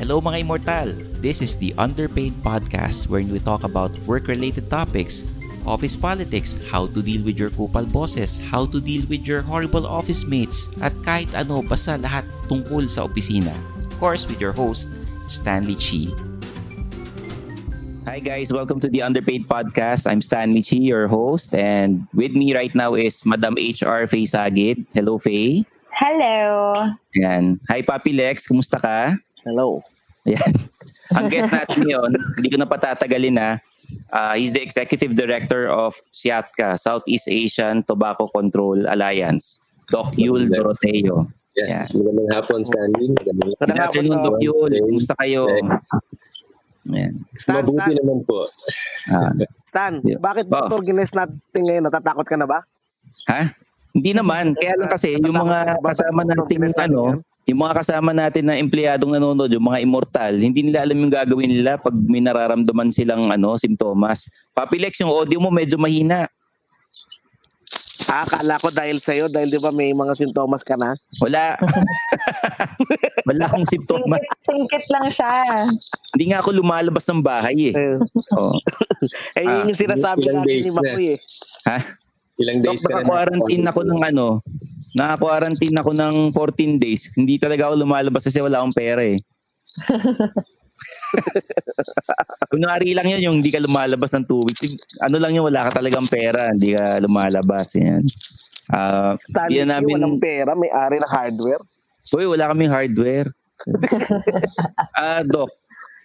Hello mga immortal! This is the Underpaid Podcast wherein we talk about work-related topics, office politics, how to deal with your kupal bosses, how to deal with your horrible office mates, at kahit ano basta lahat tungkol sa opisina. Of course, with your host, Stanley Chi. Hi guys, welcome to the Underpaid Podcast. I'm Stanley Chi, your host, and with me right now is Madam HR Faye Sagid. Hello, Faye. Hello. Yan. Hi, Papi Lex. Kumusta ka? Hello. Yan. Ang guest natin ngayon, hindi ko na patatagalin na, uh, he's the Executive Director of SIATCA, Southeast Asian Tobacco Control Alliance, Doc Yul Doroteo. Yes. Yeah. Magandang hapon, Stanley. Magandang Good afternoon, Doc Yul. Kumusta kayo? Yan. Stan, Mabuti Stan, naman po. Ah, Stan, Yeah. bakit Oh. Dr. Guinness natin ngayon? Natatakot ka na ba? ha? Hindi naman. Kaya lang kasi yung mga kasama natin ano, yung mga kasama natin na empleyadong nanonood, yung mga immortal, hindi nila alam yung gagawin nila pag may nararamdaman silang ano, simptomas. Papilex, yung audio mo medyo mahina. Ah, akala ko dahil sa'yo, dahil di ba may mga sintomas ka na? Wala. Wala akong simptomas. Singkit lang siya. Hindi nga ako lumalabas ng bahay eh. Eh, Oh. eh yun yung sinasabi ilang natin ni? Makoy eh. Ha? Ilang Dok, days ka na naka-quarantine ako ng ano, naka-quarantine ako ng 14 days. Hindi talaga ako lumalabas kasi wala akong pera eh. Kunwari lang yun, yung hindi ka lumalabas ng 2 weeks. Ano lang yun, wala ka talagang pera, hindi ka lumalabas. Yan. Ah, Stanley, na namin- walang pera, may ari ng hardware. Uy, wala kaming hardware. Ah, Doc,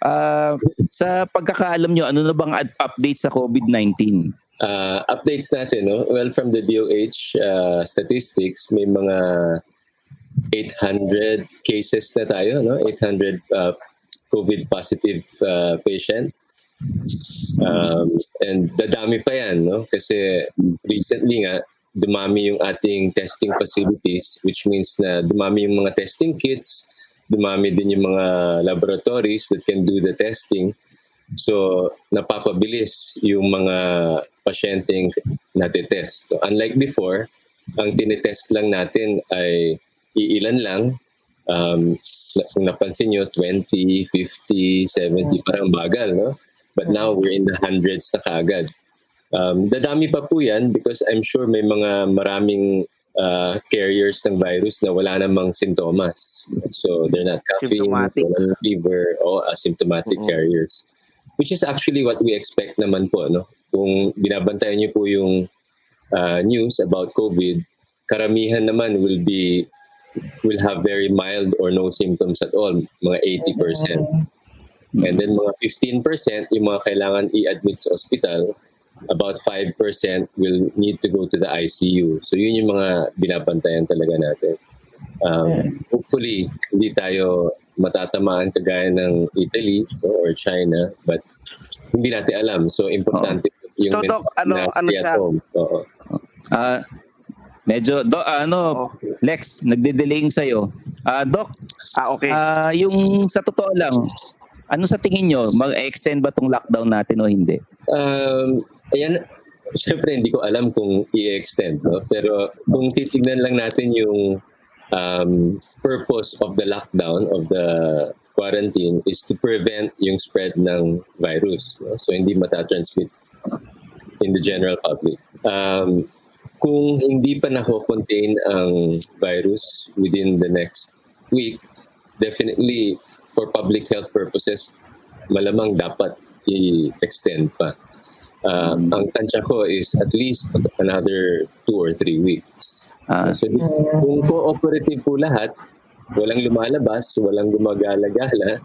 ah, sa pagkakaalam nyo, ano na bang update sa COVID-19? Uh, updates natin, no? Well, from the DOH uh, statistics, may mga 800 cases na tayo, no? 800 uh, COVID positive uh, patients. Um, and dadami pa yan, no? Kasi recently nga, dumami yung ating testing facilities, which means na dumami yung mga testing kits, dumami din yung mga laboratories that can do the testing. So, napapabilis yung mga pasyenteng natitest. So, unlike before, ang tinitest lang natin ay iilan lang. Um, kung napansin nyo, 20, 50, 70, parang bagal, no? But now, we're in the hundreds na kaagad. Um, dadami pa po yan because I'm sure may mga maraming uh, carriers ng virus na wala namang sintomas. So, they're not coughing, walang fever, o asymptomatic Mhm. carriers. Which is actually what we expect naman po, no? Kung binabantayan niyo po yung uh, news about COVID, karamihan naman will be will have very mild or no symptoms at all, mga 80%. And then mga 15%, yung mga kailangan i-admit sa hospital, about 5% will need to go to the ICU. So yun yung mga binabantayan talaga natin. Um, hopefully, hindi tayo matatamaan kagaya ng Italy or China, but hindi natin alam. So, importante yung So, Doc, ano- ano siya? home. Oo. Ah, medyo do ano, Lex, nagde-delay yung sa'yo. Ah, Doc, Ah, okay. ah, yung sa totoo lang, ano sa tingin nyo, mag-extend ba tong lockdown natin o hindi? Um, ayan, syempre hindi ko alam kung i-extend, no? Pero kung titignan lang natin yung um, purpose of the lockdown, of the quarantine, is to prevent yung spread ng virus. No? So hindi matatransmit in the general public. Um, kung hindi pa nako-contain ang virus within the next week, definitely for public health purposes, malamang dapat i-extend pa. Uh, Ang tansya ko is at least another two or three weeks. Ah, So, di- kung cooperative po lahat, walang lumalabas, walang gumagala-gala,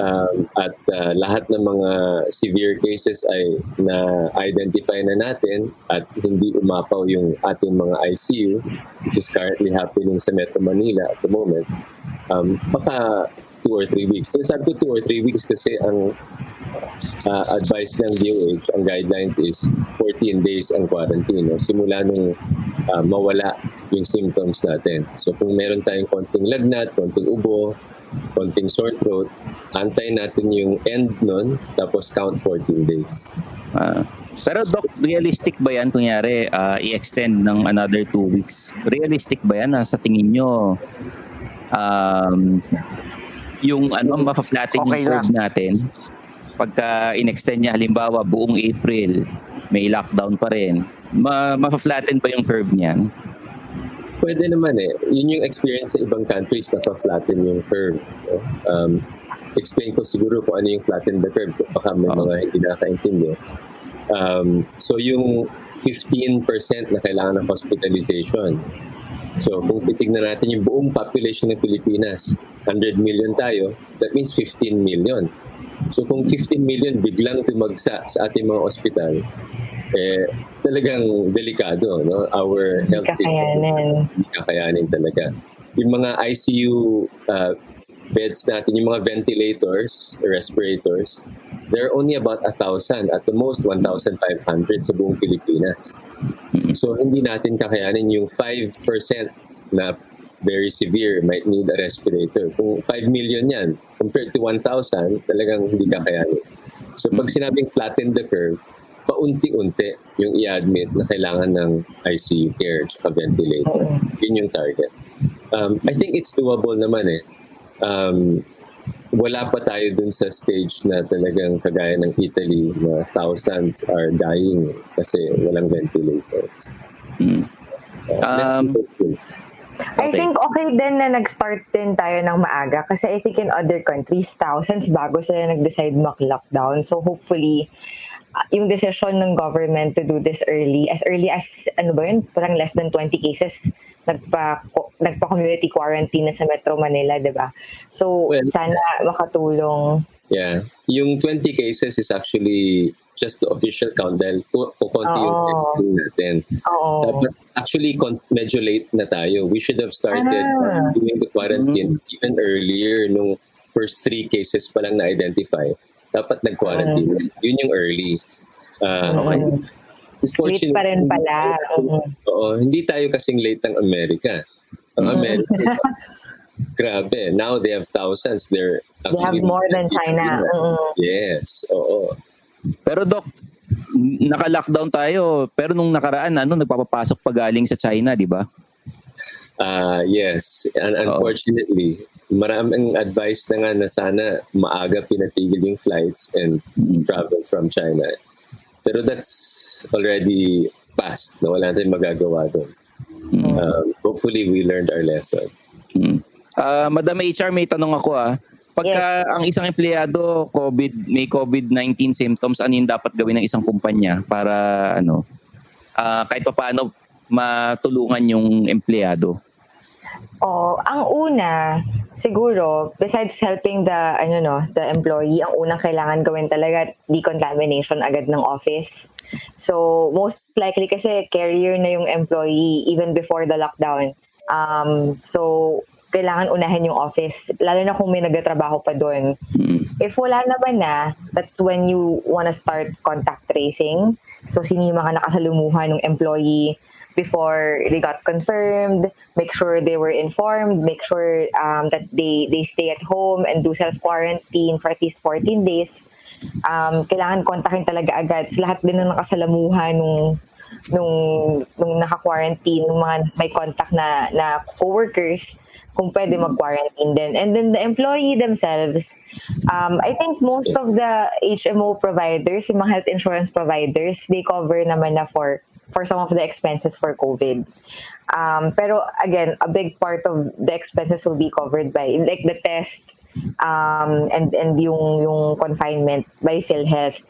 um, at uh, lahat ng mga severe cases ay na-identify na natin at hindi umapaw yung ating mga ICU, which is currently happening sa Metro Manila at the moment, um, baka two or three weeks. Sinasabi ko two or three weeks kasi ang uh, advice ng DOH, ang guidelines is 14 days ang quarantine. No? Simula nung uh, mawala yung symptoms natin. So kung meron tayong konting lagnat, konting ubo, konting sore throat, antayin natin yung end nun, tapos count 14 days. ah. pero Doc, realistic ba yan kunyari ah, i-extend ng another two weeks? Realistic ba yan? Ah, sa tingin nyo, um, yung ano, mafa-flatten Okay yung curve natin? Pagka in-extend niya, halimbawa, buong April, may lockdown pa rin, ma mafa-flatten ba yung curve niyan? Pwede naman eh. Yun yung experience sa ibang countries na flatten yung curve. Um, explain ko siguro kung ano yung flatten the curve. Baka may mga hindi nakakaintindi. Um, so yung 15% na kailangan ng hospitalization. So kung titignan natin yung buong population ng Pilipinas, 100 million tayo, that means 15 million. So kung 15 million biglang tumagsa sa ating mga ospital, eh, talagang delikado, no? Our health system hindi kakayanin talaga. Yung mga ICU uh, beds natin, yung mga ventilators, respirators, there are only about 1,000, at the most 1,500 sa buong Pilipinas. So hindi natin kakayanin yung 5% na very severe might need a respirator. Kung 5 million yan, compared to 1,000, talagang hindi kakayanin. So pag sinabing flatten the curve, paunti-unti yung i-admit na kailangan ng ICU care at ventilator. Yun yung target. Um, I think it's doable naman eh. Um, wala pa tayo dun sa stage na talagang kagaya ng Italy na thousands are dying kasi walang ventilator. Hmm. Uh, Um. I think okay din na nag-start din tayo ng maaga kasi I think in other countries, thousands bago sila nag-decide mag-lockdown. So hopefully, yung decision ng government to do this early, as early as, ano ba yun, parang less than 20 cases, nagpa, nagpa-community quarantine na sa Metro Manila, di ba? So, Well, sana makatulong. Yeah. Yung 20 cases is actually just the official count dahil ku- kukunti yung Oo. testing natin. Oo. Dapat actually con- medyo late na tayo. We should have started Ah. doing the quarantine even earlier nung first three cases pa lang na-identify. Dapat nag-quarantine. Yun yung early. Uh, Mm. Late pa rin pala. Oo, hindi tayo kasing late ng Amerika. Ang Mm. Amerika, grabe. Now they have thousands. They're They have more than China. Mm. Yes, oo. Pero Doc, naka-lockdown tayo, pero nung nakaraan, ano, nagpapapasok pa galing sa China, di ba? Ah, yes. And unfortunately, maraming advice na nga na sana maaga pinatigil yung flights and travel from China. Pero that's already past. No? Wala tayong magagawa doon. Um, hopefully, we learned our lesson. Hmm. Ah, Madam HR, may tanong ako ah. Pagka ang isang empleyado COVID may COVID-19 symptoms, ano yung dapat gawin ng isang kumpanya para ano ah, kahit papaano matulungan yung empleyado? Oh, ang una, siguro, besides helping the ano no, the employee, ang unang kailangan gawin talaga decontamination agad ng office. So, most likely kasi carrier na yung employee even before the lockdown. Um, so, kailangan unahin yung office, lalo na kung may nagtatrabaho pa doon. If wala naman na, that's when you wanna start contact tracing. So, sino yung mga nakasalumuha ng employee before they got confirmed, make sure they were informed, make sure um, that they, they stay at home and do self-quarantine for at least 14 days. Um, kailangan kontakin talaga agad sa lahat din ng nakasalamuha nung nung nung naka-quarantine, nung mga may contact na na coworkers kung pwede mag-quarantine din. And then the employee themselves, um, I think most of the HMO providers, yung mga health insurance providers, they cover naman na for for some of the expenses for COVID. Um, pero again, a big part of the expenses will be covered by like the test um, and and yung yung confinement by PhilHealth.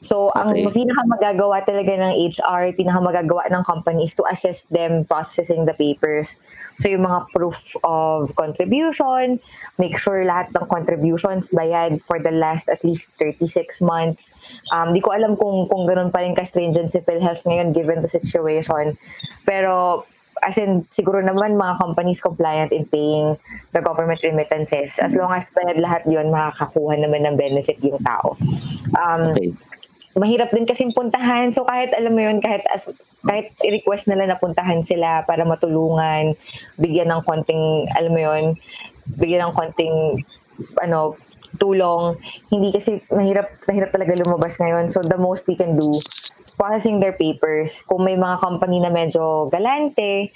So, ang Okay. pinaka magagawa talaga ng HR, pinaka magagawa ng company is to assist them processing the papers. So, yung mga proof of contribution, make sure lahat ng contributions bayad for the last at least 36 months. Um, di ko alam kung, kung ganun pa rin ka-stringent si PhilHealth ngayon given the situation. Pero, as in, siguro naman mga companies compliant in paying the government remittances. As long as bayad lahat yun, makakakuha naman ng benefit yung tao. Um, Okay. Mahirap din kasing puntahan. So kahit alam mo yun, kahit as kahit i-request nila na puntahan sila para matulungan, bigyan ng konting, alam mo yun, bigyan ng konting, ano, tulong. Hindi kasi mahirap, mahirap talaga lumabas ngayon. So the most we can do, processing their papers. Kung may mga company na medyo galante,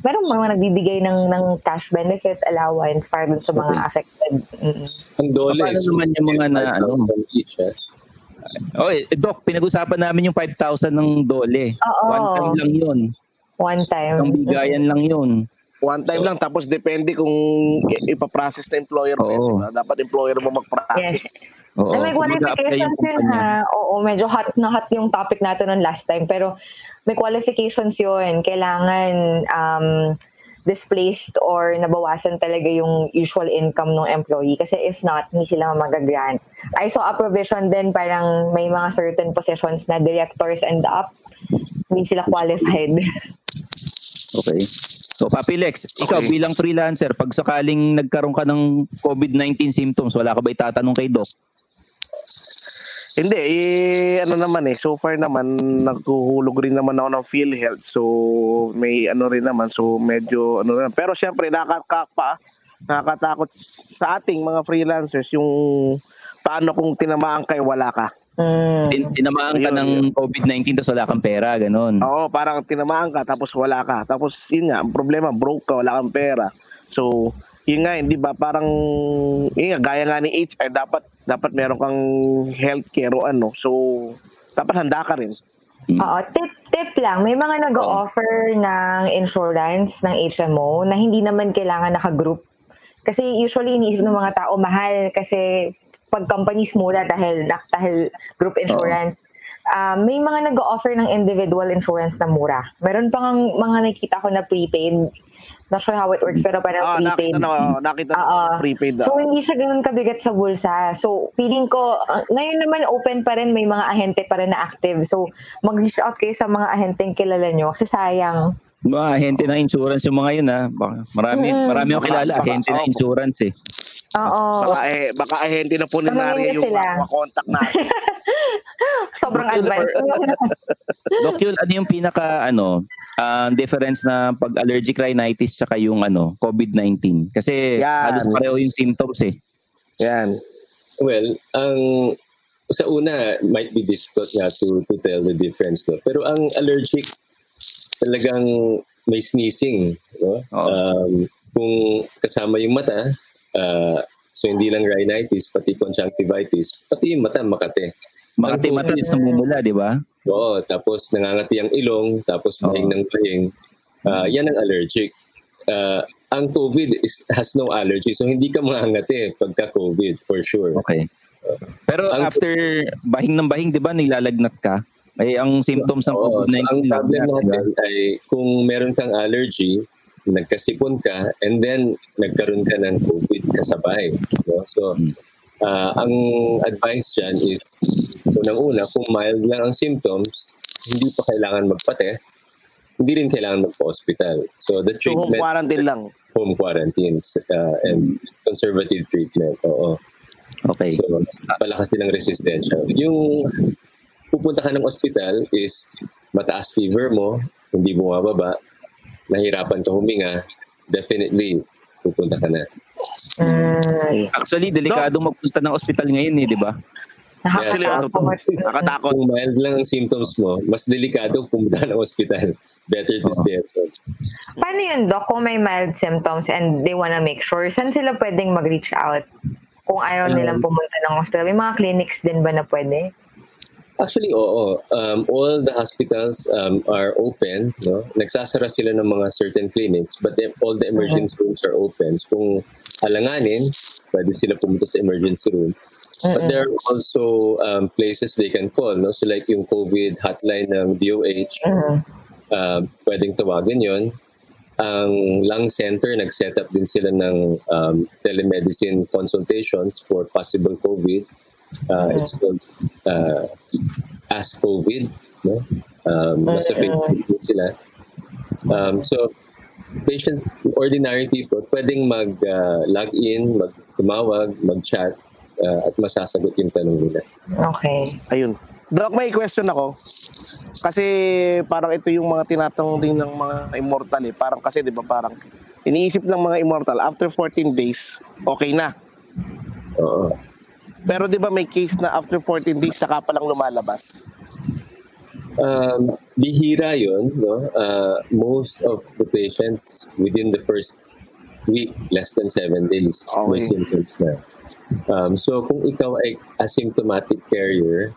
merong mga nagbibigay ng, ng cash benefit allowance para dun sa mga affected. Mm. Ang dole Paano naman yung mga na, ano? 5,000 each. Oh, eh, Doc, pinag-usapan namin yung 5,000 ng dole. Oo. One time lang yun. One time. Isang bigayan lang yun. One time lang, tapos depende kung ipaprocess na employer mo. Oo. diba? Dapat employer mo Yes. mag-process. Oo. Na may qualifications yun ha. Oo, medyo hot na hot yung topic natin noon last time. Pero may qualifications yun. Kailangan um, displaced or nabawasan talaga yung usual income ng employee. Kasi if not, hindi sila mag-grant. I saw a provision din parang may mga certain positions na directors and up, hindi sila qualified. Okay. So, Papi Lex, ikaw Okay. bilang freelancer, pag sakaling nagkaroon ka ng COVID-19 symptoms, wala ka ba itatanong kay Doc? Hindi, eh, ano naman eh, so far naman, naghuhulog rin naman ako ng PhilHealth. So, may ano rin naman, so medyo ano rin. Pero syempre, nakakapa, nakakatakot sa ating mga freelancers yung paano kung tinamaan kayo, wala ka. Mm. Tin- Tinamaan ka Yun, ng COVID-19 tapos wala kang pera, ganun. Oo, parang tinamaan ka, tapos wala ka. Tapos yun nga, ang problema, broke ka, wala kang pera. So, yun nga, hindi ba, parang, yun nga, gaya nga ni HR, dapat, dapat meron kang healthcare o ano. So, dapat handa ka rin. Oo, tip, tip lang. May mga nag-offer ng insurance ng HMO na hindi naman kailangan naka-group. Kasi usually iniisip ng mga tao mahal kasi pag companies mura dahil dahil group insurance. Ah, may mga nag-offer ng individual insurance na mura. Meron pang mga nakita ko na prepaid. Not sure how it works pero parang Ah, prepaid. nakita na, nakita na prepaid na. So, hindi siya ganun kabigat sa bulsa. So, feeling ko, uh, ngayon naman open pa rin, may mga ahente pa rin na active. So, mag-reach out kayo sa mga ahenteng kilala nyo kasi sayang. Mga ahente ng insurance yung mga yun ha. Baka- Marami, Mm. marami akong kilala, Baka- ahente ng insurance eh. Oo. baka, eh, baka ahente na po ni Tanungin Naria niyo yung sila. mga contact natin. Sobrang advanced. Doc Yul, ano yung pinaka ano, ah, difference na pag allergic rhinitis tsaka yung ano, COVID-19? Kasi Yan. halos pareho yung symptoms eh. Yan. Well, ang sa una might be difficult nga to to tell the difference no. Pero ang allergic talagang may sneezing, no? Oo. Um, kung kasama yung mata, ah, so hindi lang rhinitis, pati conjunctivitis, pati yung mata makate. Makati mata is namumula, di ba? Oo, tapos nangangati ang ilong, tapos Oo. bahing ng bahing. Ah, yan ang allergic. Ah, ang COVID is, has no allergy, so hindi ka mangangati pagka COVID, for sure. Okay. Pero Ang- after bahing ng bahing, di ba, nilalagnat ka? Ay, ang symptoms ng Oo, COVID-19 ang problem lagnat, di ba? natin ay kung meron kang allergy, nagkasipon ka, and then nagkaroon ka ng COVID kasabay. No? So, Hmm. ah, ang advice dyan is, unang-una, kung mild lang ang symptoms, hindi pa kailangan magpa-test, hindi rin kailangan magpa-hospital. So, the So, home treatment, quarantine lang. home quarantines uh, and conservative treatment. Oo. Okay. So, palakas din ang resistensya. Yung pupunta ka ng ospital is mataas fever mo, hindi bumababa, nahirapan ka huminga, definitely pupunta ka na. Mm, Actually, delikado magpunta ng ospital ngayon eh, di ba? Actually, ano nakakatakot. Nakatakot. Kung mild lang ang symptoms mo, mas delikado pumunta ng ospital. Better to stay at home. Paano yun, Doc, kung may mild symptoms and they wanna make sure, saan sila pwedeng mag-reach out? Kung ayaw nilang pumunta ng hospital, may mga clinics din ba na pwede? Actually, oo. Um, all the hospitals um, are open. No? Nagsasara sila ng mga certain clinics, but then all the emergency rooms are open. So, kung alanganin, pwede sila pumunta sa emergency room. But there are also um, places they can call. No? So like yung COVID hotline ng DOH, um, pwedeng tawagan yon. Ang lung center, nag-set up din sila ng um, telemedicine consultations for possible COVID. Uh, It's called uh, Ask COVID. No? Um, nasa Facebook din sila. Um, so, patients, ordinary people, pwedeng mag-log in, mag-tumawag, mag-chat, uh, at masasagot yung tanong nila. Okay. Ayun. Doc, may question ako. Kasi parang ito yung mga tinatanong din ng mga immortal eh. Parang kasi 'di ba parang iniisip ng mga immortal after 14 days okay na. Oo. Pero 'di ba may case na after 14 days saka pa lang lumalabas. Um, bihira yun, no? Uh, most of the patients within the first week, less than seven days, may Okay. symptoms na. Um, so kung ikaw ay asymptomatic carrier,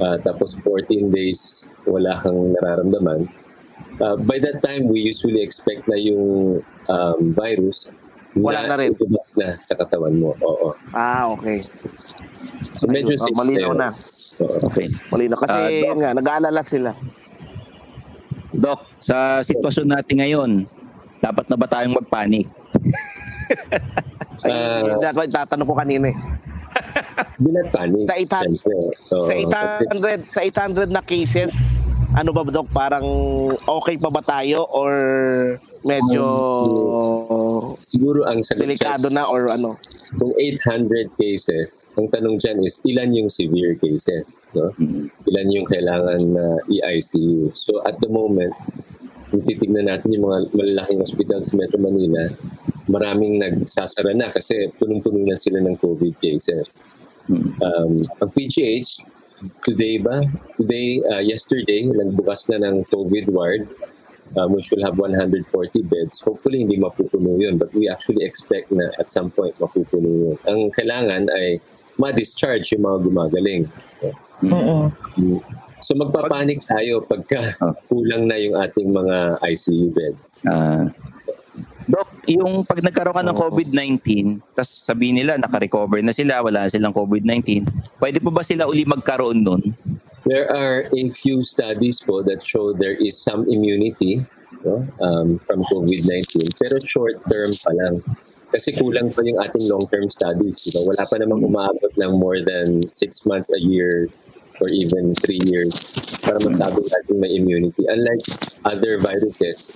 uh, tapos 14 days wala kang nararamdaman, uh, by that time we usually expect na yung um, virus Wala na rin. ilabas na sa katawan mo. Oo. Ah, okay. So medyo Ayun, safe oh, malinaw na. Oo. Okay. Malinaw kasi Ah, Doc. nga nag-aalala sila. Doc, sa sitwasyon natin ngayon, dapat na ba tayong magpanik? Ay, Ah. dapat tatanong ko kanina eh. Panic. Sa 800 Siyempre. Oo. sa 800 sa 800 na cases, ano ba Doc, parang okay pa ba tayo or medyo Siguro ang dyan, delikado na or ano? kung 800 cases, ang tanong dyan is ilan yung severe cases? No? Ilan yung kailangan na i-ICU? So at the moment, kung titignan natin yung mga malalaking hospital sa Metro Manila, maraming nagsasara na kasi punong-puno na sila ng COVID cases. Um, ang PGH, today ba? Today, uh, yesterday, nagbukas na ng COVID ward um, which will have 140 beds. Hopefully, hindi mapupuno yun. But we actually expect na at some point mapupuno yun. Ang kailangan ay ma-discharge yung mga gumagaling. Mm. So magpapanik tayo pagka kulang na yung ating mga ICU beds. Ah. Doc, yung pag nagkaroon ka ng COVID-19, tapos sabihin nila naka-recover na sila, wala na silang COVID-19, pwede pa ba sila uli magkaroon nun? There are a few studies po that show there is some immunity no, um, from COVID-19 pero short term pa lang. Kasi kulang pa yung ating long-term studies. Diba? Wala pa namang umaabot ng more than six months, a year, or even three years para masabi natin may immunity. Unlike other viruses,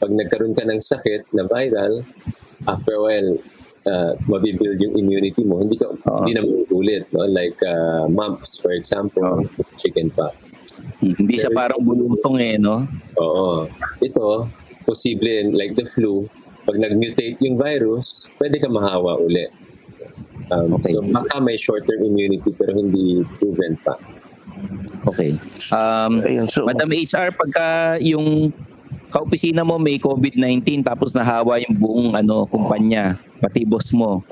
pag nagkaroon ka ng sakit na viral, after a while, uh, mabibuild yung immunity mo. Hindi ka hindi na mauulit. No? Like uh, mumps, for example, chickenpox. Hmm, Hindi siya parang bulutong eh, no? Oo. Ito, posible, like the flu, pag nag-mutate yung virus, pwede ka mahawa uli. Um, Okay. So, baka may short-term immunity pero hindi proven pa. Okay. Um, Ayun, so, Madam HR, pagka yung kaopisina mo may COVID-19 tapos nahawa yung buong ano kumpanya, pati boss mo.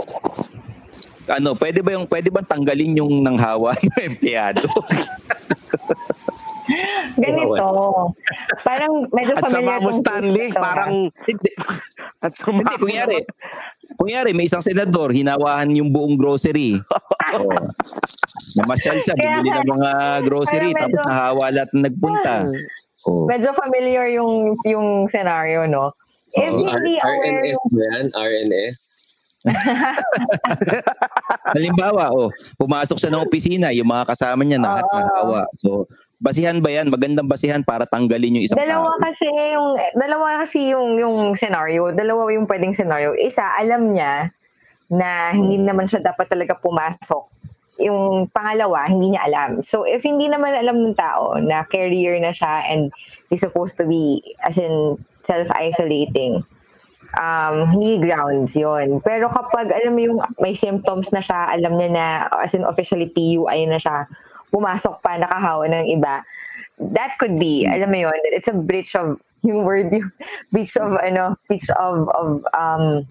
Ano, pwede ba yung pwede ba tanggalin yung nanghawa yung empleyado? Ganito. Parang medyo at familiar sama mo Stanley, case na to, parang Hindi. at sama Hindi, kunyari, kunyari may isang senador, hinawahan yung buong grocery. Oh. Namasyal siya, bumili ng mga grocery, Kaya tapos medyo- nahawa lahat nagpunta. Oh. Medyo familiar yung yung scenario, no? If Oo, hindi R- aware RNS yung... ba yan? RNS? Halimbawa, oh, pumasok siya ng opisina, yung mga kasama niya lahat Oo. nahawa. So, basihan ba yan? Magandang basihan para tanggalin yung isang Dalawa tao. kasi yung dalawa kasi yung yung scenario, dalawa yung pwedeng scenario. Isa, alam niya na hindi naman siya dapat talaga pumasok. Yung pangalawa, hindi niya alam. So, if hindi naman alam ng tao na carrier na siya and he's supposed to be, as in, self-isolating, um, hindi grounds yon Pero kapag, alam mo yung may symptoms na siya, alam niya na, as in, officially PUI na siya, pumasok pa, nakahawa ng iba, that could be, alam mo yun, it's a breach of, yung word, yung breach of, ano, breach of, of, um,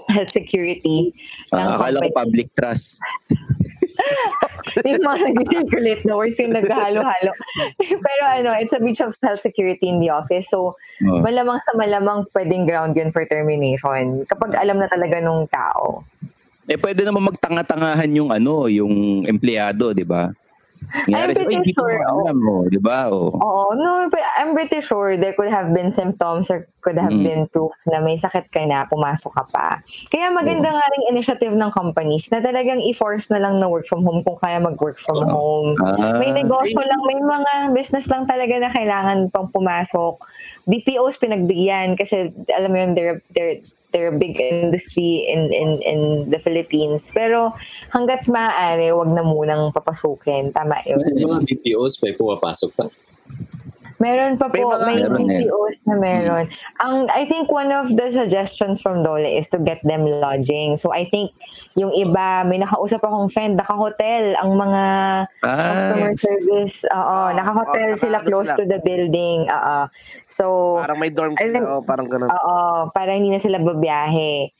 security. Ah, akala ko public trust. yung mga nag-circulate na words yung naghalo-halo. Pero ano, it's a breach of health security in the office. So, Oh. malamang sa malamang pwedeng ground yun for termination. Kapag alam na talaga nung tao. Eh pwede naman magtanga-tangahan yung ano, yung empleyado, 'di ba? Nangyari siya, pretty "Uy, hindi ko sure, alam, oh, 'di ba? Oh. Oo, no, but I'm pretty sure there could have been symptoms or could have Mm. been proof na may sakit ka na, pumasok ka pa. Kaya maganda nga rin initiative ng companies na talagang i-force na lang na work from home kung kaya mag-work from home. Ah. may negosyo lang, may mga business lang talaga na kailangan pang pumasok. BPOs pinagbigyan kasi alam mo yun, they're, they're, they're a big industry in, in, in the Philippines. Pero hanggat maaari, wag na munang papasukin. Tama yun. Yung mga BPOs may pumapasok pa. Meron pa May po, mga- may Meron. BPOs na meron. Ang I think one of the suggestions from Dole is to get them lodging. So I think yung iba, may nakausap akong friend, naka-hotel ang mga Ah, customer service. Oo, Ah, naka-hotel oo, sila close sila. to the building. Oo. So, Parang may dorm sila, oh, parang ganun. Oo, para hindi na sila babiyahe.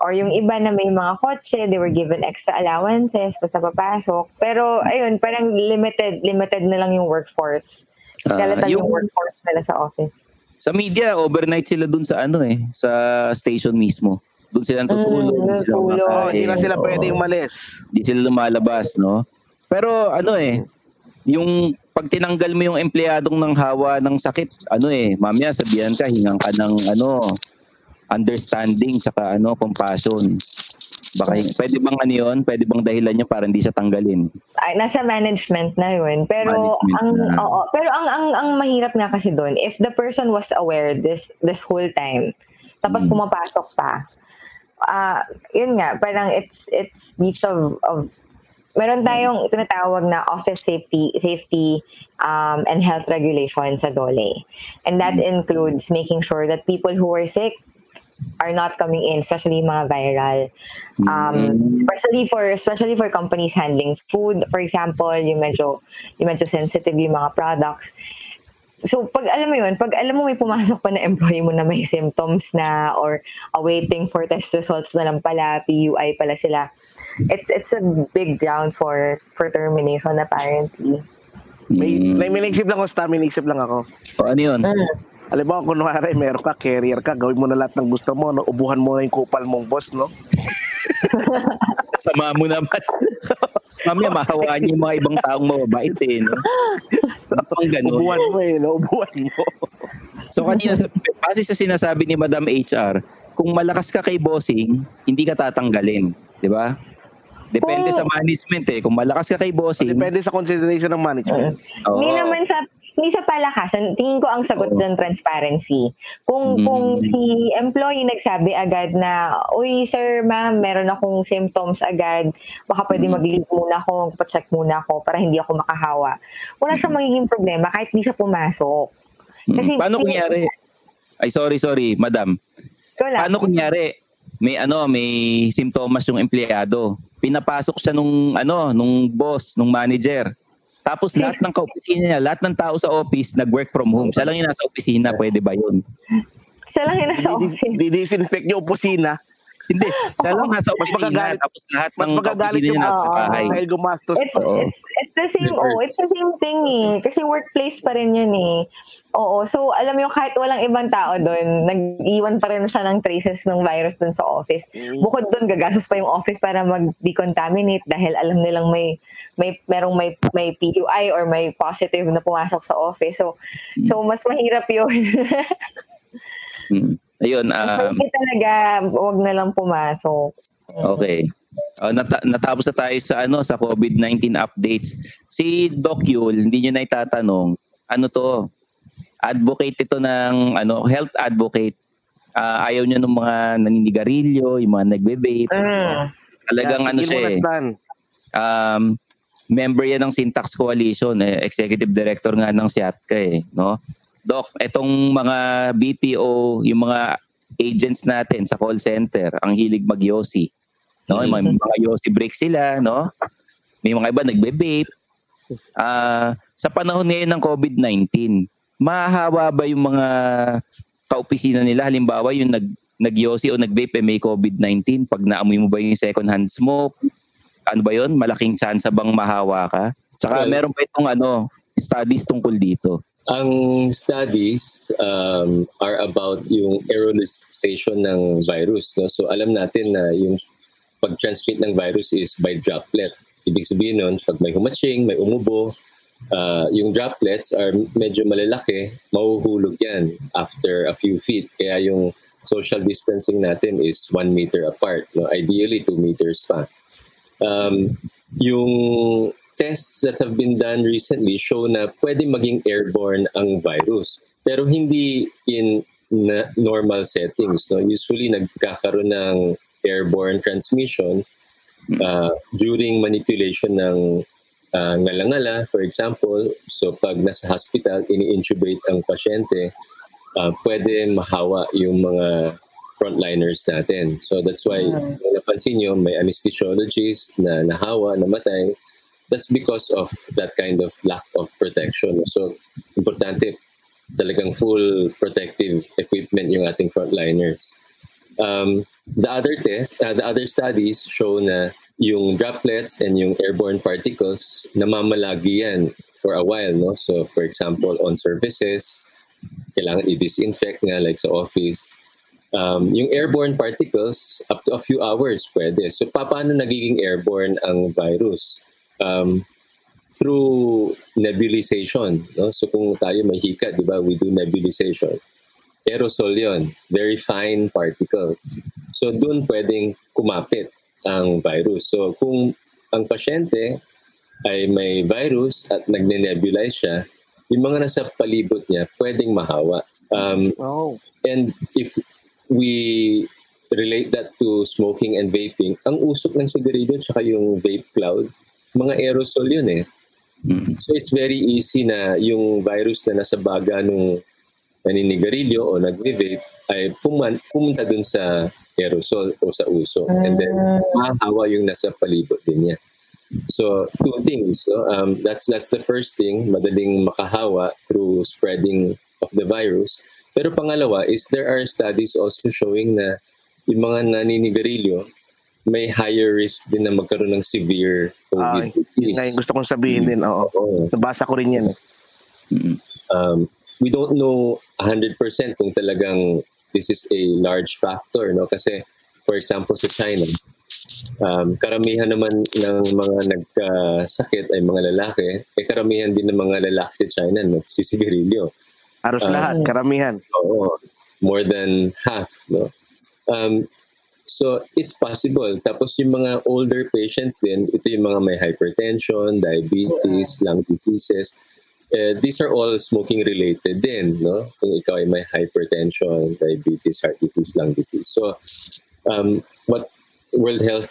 Or yung iba na may mga kotse, they were given extra allowances basta papasok. Pero ayun, parang limited limited na lang yung workforce. Skeletal Ah, yung- yung workforce nila sa office. sa media, overnight sila dun sa ano eh, sa station mismo. Doon sila natutulog, Mm, sila. Oh, kumakain. hindi na sila Oo. pwedeng umalis. Hindi sila lumalabas, no? Pero ano eh, yung pag tinanggal mo yung empleyadong ng hawa ng sakit, ano eh, mamaya sabihan ka, hingang ka ng ano, understanding tsaka ano, compassion. Baka, pwede bang ano yun? Pwede bang dahilan nyo para hindi siya tanggalin? Ay, nasa management na yun. Pero Management ang na. oo, pero ang ang ang mahirap nga kasi doon, if the person was aware this this whole time, tapos Mm. pumapasok pa. Ah, yun nga, parang it's it's breach of of meron tayong tinatawag na office safety safety um, and health regulation sa DOLE. And that includes making sure that people who are sick are not coming in, especially mga viral. Um, especially for especially for companies handling food, for example, yung medyo yung medyo sensitive yung mga products. So, pag alam mo yun, pag alam mo may pumasok pa na employee mo na may symptoms na or awaiting for test results na lang pala, PUI pala sila, it's it's a big ground for for termination apparently. May, Mm. may minisip lang ako, Star, minisip lang ako. O ano yun? Alam mo, kung kunwari, meron ka, carrier ka, gawin mo na lahat ng gusto mo, no? ubuhan mo na yung kupal mong boss, no? Sama mo naman. Mamaya mahawaan niyo yung mga ibang taong mababait eh. No? Ang ganun. Ubuhan mo eh, no? Ubuhan mo. So kanina, sa- base sa sinasabi ni Madam HR, kung malakas ka kay bossing, hindi ka tatanggalin. Di ba? Depende Kung- sa management eh. Kung malakas ka kay bossing, Depende sa consideration ng management. oo. Hindi naman sa hindi sa palakasan, tingin ko ang sagot Oo. dyan transparency. Kung Mm. kung si employee nagsabi agad na, uy sir, ma'am, meron akong symptoms agad, baka pwede Mm. mag-leave muna ako, pa-check muna ako para hindi ako makahawa. Wala siyang magiging problema kahit hindi siya pumasok. Mm. Kasi- Paano kunyari? Ay, sorry, sorry, madam. Paano kunyari, may ano, may simptomas yung empleyado. Pinapasok siya nung ano, nung boss, nung manager. Tapos lahat ng kaopisina niya, lahat ng tao sa office nag-work from home. Siya lang yung nasa opisina, pwede ba yun? Siya lang yung nasa Di- office. Di-disinfect yung opisina. Hindi, siya lang nasa Mas opisina, magagalit- tapos lahat Mas ng magagalit kaopisina yung niya nasa bahay. dahil gumastos. It's, it's, it's the same, oh, it's the same thing eh. Kasi workplace pa rin yun eh. Oo, so alam mo yung kahit walang ibang tao doon, nag-iwan pa rin siya ng traces ng virus doon sa office. Bukod doon, gagastos pa yung office para mag-decontaminate dahil alam nilang may may merong may may PUI or may positive na pumasok sa office. So so mas mahirap 'yun. Hmm. Ayun, mas um, mahirap talaga, wag na lang pumasok. Okay. Uh, nata- natapos na tayo sa ano sa COVID-19 updates. Si Doc Yul, hindi niyo na itatanong, ano to? Advocate ito ng ano, health advocate. Ah, ayaw niya ng mga naninigarilyo, yung mga nagbe-vape. Mm. Talagang Kaya ano siya eh. um, member yan ng Syntax Coalition, eh, executive director nga ng SIATCA eh, no? Doc, etong mga BPO, yung mga agents natin sa call center, ang hilig mag-yosi. No? Yung mga, mga yosi break sila, no? May mga iba nagbe-vape. Ah, sa panahon ngayon ng COVID-19, mahahawa ba yung mga kaopisina nila? Halimbawa, yung nag nag-yosi o nag-vape eh, may COVID-19, pag naamoy mo ba yung second hand smoke, ano ba yun? Malaking chance bang mahawa ka? Saka Well- meron pa itong ano, studies tungkol dito. Ang studies um, are about yung aerosolization ng virus. No? So alam natin na yung pag-transmit ng virus is by droplet. Ibig sabihin nun, pag may humaching, may umubo, uh, yung droplets are medyo malalaki, mahuhulog yan after a few feet. Kaya yung social distancing natin is one meter apart. No? Ideally, two meters pa. Um, yung tests that have been done recently show na pwede maging airborne ang virus. Pero hindi in na normal settings. No? Usually, nagkakaroon ng airborne transmission uh, during manipulation ng uh, ngala-ngala, for example. So, pag nasa hospital, ini-intubate ang pasyente, uh, pwede mahawa yung mga frontliners natin. So, that's why, kung napansin nyo, may anesthesiologist na nahawa, namatay. That's because of that kind of lack of protection. So, importante, talagang full protective equipment yung ating frontliners. Um, the other test, uh, the other studies show na yung droplets and yung airborne particles namamalagi yan for a while, no? So, for example, on surfaces, kailangan i-disinfect nga like sa office. Um, yung airborne particles, up to a few hours pwede. So, pa- paano nagiging airborne ang virus? Um, through nebulization. No? So, kung tayo may hika, di ba, we do nebulization aerosol yon, very fine particles. So doon pwedeng kumapit ang virus. So kung ang pasyente ay may virus at nagne-nebulize siya, yung mga nasa palibot niya pwedeng mahawa. Um, Oh. and if we relate that to smoking and vaping, ang usok ng sigarilyo tsaka yung vape cloud, mga aerosol yun eh. So it's very easy na yung virus na nasa baga nung naninigarilyo o nagve-vape ay puman, pumunta dun sa aerosol o sa uso. And then, mahahawa yung nasa palibot din niya. So, two things. No? Um, that's that's the first thing, madaling makahawa through spreading of the virus. Pero pangalawa is there are studies also showing na yung mga naninigarilyo may higher risk din na magkaroon ng severe COVID yun disease. nga yung gusto kong sabihin din. Oo. Oo. Nabasa ko rin yan. eh. um, we don't know 100% kung talagang this is a large factor, no? Kasi, for example, sa China, um, karamihan naman ng mga nagkasakit ay mga lalaki, eh karamihan din ng mga lalaki sa China nagsisigarilyo. Halos Ah. lahat, karamihan. Oo, more than half, no? Um, so, it's possible. Tapos yung mga older patients din, ito yung mga may hypertension, diabetes, lung diseases. Eh, these are all smoking related din, no? Kung ikaw ay may hypertension, diabetes, heart disease, lung disease. So, um, what World Health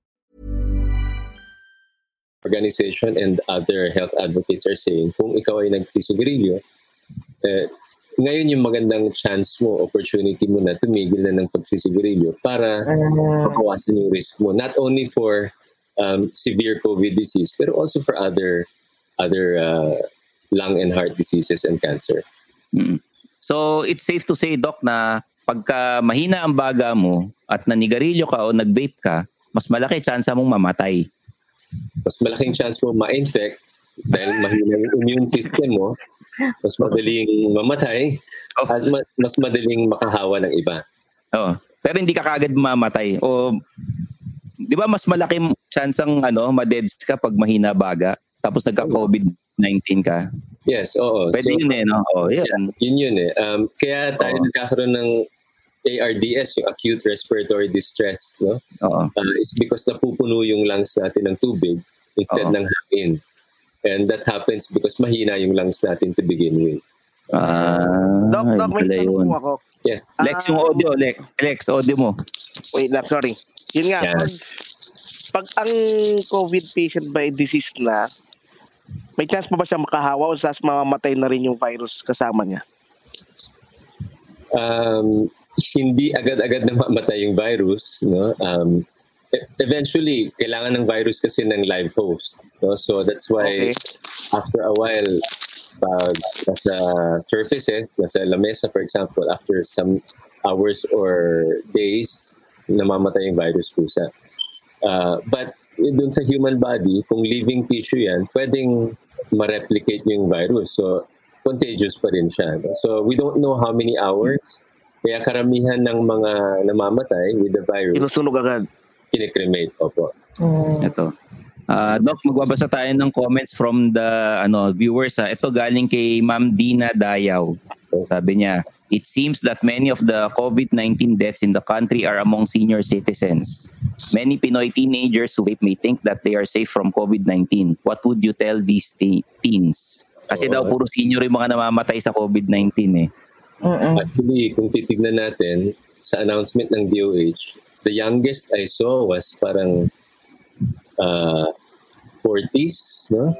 Organization and other health advocates are saying, kung ikaw ay nagsisigarilyo, eh, ngayon yung magandang chance mo, opportunity mo na tumigil na ng pagsisigarilyo para mabawasan yung risk mo. Not only for um, severe COVID disease, pero also for other other uh, lung and heart diseases and cancer. Mm. So, it's safe to say, Doc, na pagka mahina ang baga mo at nanigarilyo ka o nag-vape ka, mas malaki chance mong mamatay. Mas malaking chance mo ma-infect dahil mahina yung immune system mo, mas madaling mamatay, at mas, mas madaling makahawa ng iba. Oo. Pero hindi ka kagad mamatay. O, di ba mas malaki chance ang ano, ma-deads ka pag mahina baga, tapos nagka-COVID-19 ka. Yes, oo. Pwede So, yun eh, no? Oh, yun. Yun yun eh. Um, kaya tayo Oo. nagkakaroon ng ARDS, yung acute respiratory distress, no? Oo. Uh, it's because napupuno yung lungs natin ng tubig instead Oo. ng hangin. And that happens because mahina yung lungs natin to begin with. Ah, Doc, Doc, may tanong yun. po ako. Yes. Lex, yung audio, Lex. Lex, audio mo. Wait lang, sorry. Yun nga, Yan. pag, pag ang COVID patient by disease na, may chance pa ba siya makahawa o sas mamamatay na rin yung virus kasama niya? um, hindi agad-agad na mamatay yung virus, no? Um, e- eventually, kailangan ng virus kasi ng live host, no? So that's why Okay. after a while, pag nasa surface, eh, nasa lamesa, for example, after some hours or days, namamatay yung virus kusa. Uh, but dun sa human body, kung living tissue yan, pwedeng ma-replicate yung virus. So, contagious pa rin siya. no? So, we don't know how many hours. Kaya karamihan ng mga namamatay with the virus, Sinusunog agad. kinikremate. Opo. Ito. Ah, Doc, magbabasa tayo ng comments from the ano viewers. Ha. Ito galing kay Ma'am Dina Dayaw. Sabi niya, It seems that many of the COVID-19 deaths in the country are among senior citizens. Many Pinoy teenagers who vape may think that they are safe from COVID-19. What would you tell these te- teens? Kasi daw puro senior yung mga namamatay sa COVID-19 eh. Actually, kung titignan natin sa announcement ng DOH, the youngest I saw was parang uh, 40s, no?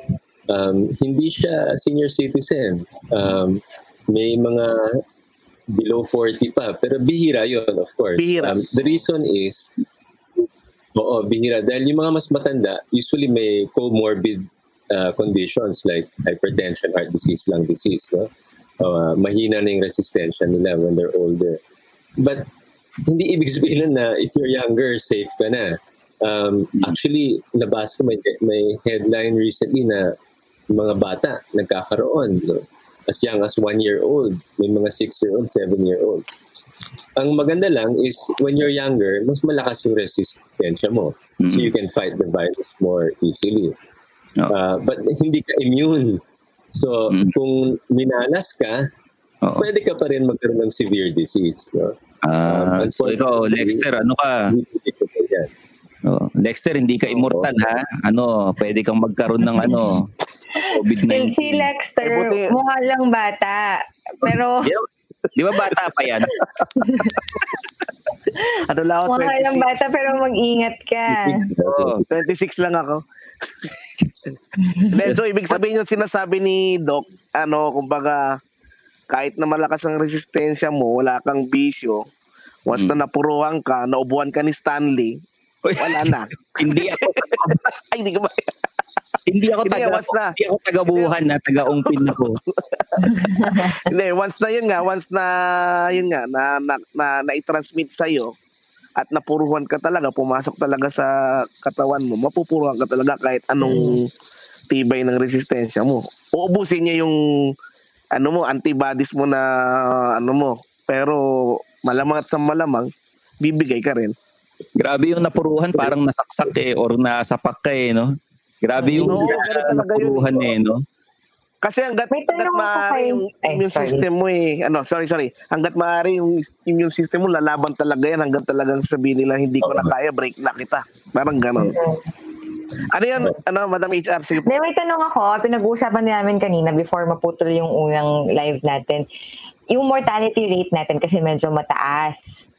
Um, hindi siya senior citizen. Um, may mga below 40 pa, pero bihira yon of course. Bihira. Um, the reason is, oo, bihira. Dahil yung mga mas matanda, usually may comorbid uh, conditions like hypertension, heart disease, lung disease, no? Uh, mahina na yung resistensya nila when they're older. But hindi ibig sabihin na if you're younger, safe ka na. Um, actually, nabasa ko may, may headline recently na mga bata nagkakaroon. No? As young as one year old. May mga six-year-old, seven-year-olds. Ang maganda lang is when you're younger, mas malakas yung resistensya mo. So you can fight the virus more easily. Oo. Uh, but hindi ka immune. So, Mm. kung minalas ka, Oo. pwede ka pa rin magkaroon ng severe disease. No? Ah, Um, so ikaw, Lexter, ano ka? Oh, Dexter, hindi ka immortal ha. Ano, pwede kang magkaroon ng ano, COVID-19. Si Lexter, Eh, buti- mukha lang bata. Pero Di ba, bata pa yan? Ano lang ako, mukha lang 26. bata pero mag-ingat ka. Oo. 26 lang ako. Then, so, ibig sabihin yung sinasabi ni Doc, ano, kumbaga, kahit na malakas ang resistensya mo, wala kang bisyo, once na napuruhan ka, naubuhan ka ni Stanley, wala na. hindi ako Ay, hindi ka ba? hindi ako Hindi, taga once na. hindi ako taga buhan na taga ungpin ako. Hindi, once na yun nga, once na, yun nga, na, na, na, na-transmit sa'yo, at napuruhan ka talaga, pumasok talaga sa katawan mo, mapupuruhan ka talaga kahit anong tibay ng resistensya mo. Uubusin niya yung ano mo, antibodies mo na ano mo. Pero malamang at sa malamang, bibigay ka rin. Grabe yung napuruhan parang nasaksak eh or nasapak ka eh, no? Grabe yung Oo, uh, ganun talaga yun. napuruhan eh, no? Kasi hanggat, May hanggat maaari yung Ay, immune sorry. system mo eh, ano, sorry, sorry. Hanggat maaari yung immune system mo, lalaban talaga yan hanggat talagang sabihin nila, hindi ko na kaya, break na kita. Parang ganon. Ano yan, ano, Madam HR, sige po. Hindi, may tanong ako. Pinag-uusapan namin kanina before maputol yung unang live natin. yung mortality rate natin kasi medyo mataas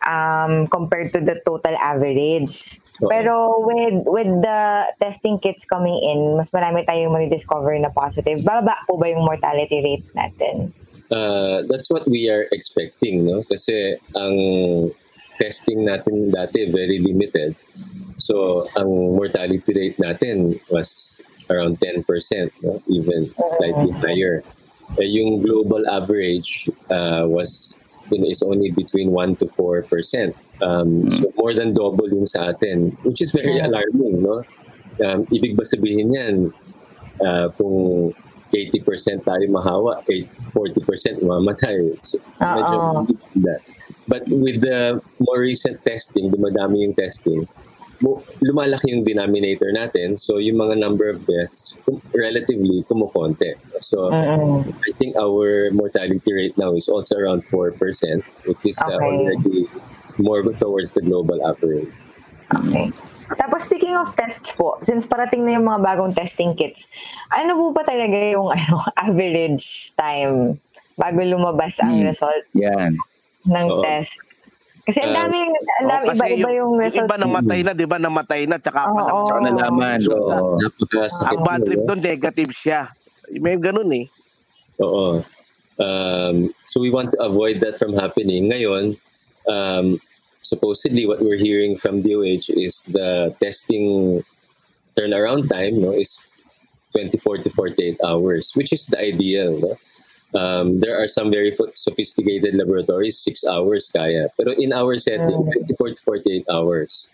um, compared to the total average. Pero with with the testing kits coming in, mas marami tayong mani-discover na positive. Baba po ba yung mortality rate natin? Uh, that's what we are expecting, no? Kasi ang testing natin dati very limited. So, ang mortality rate natin was around 10%, no? even slightly higher. Eh, yung global average uh, was you know, is only between 1 to 4%. Um, So, more than double yung sa atin, which is very alarming, no? Um, ibig ba sabihin yan, uh, kung 80% tayo mahawa, 8, 40% mamatay. So, medyo that. But with the more recent testing, dumadami yung testing, lumalaki yung denominator natin. So yung mga number of deaths, relatively kumukonte. So Mm-mm. I think our mortality rate now is also around 4%, which is uh, Okay. already more towards the global average. Okay. Tapos speaking of tests po, since parating na yung mga bagong testing kits, ano po ba talaga yung ano, average time bago lumabas ang Hmm. result Yan. ng Oo. test? Kasi ang Ah, dami, ang Oh, dami, kasi iba-iba yung, result. iba namatay na, di ba? Namatay na, tsaka pa Oo. lang tsaka Nalaman. So, Oo. napakasakit Ang bad trip doon, negative siya. May ganun eh. Oo. Um, so we want to avoid that from happening. Ngayon, um, supposedly what we're hearing from DOH is the testing turnaround time no, is 24 to 48 hours, which is the ideal. No? Um, there are some very sophisticated laboratories, six hours kaya. Pero in our setting, 24 to 48 hours.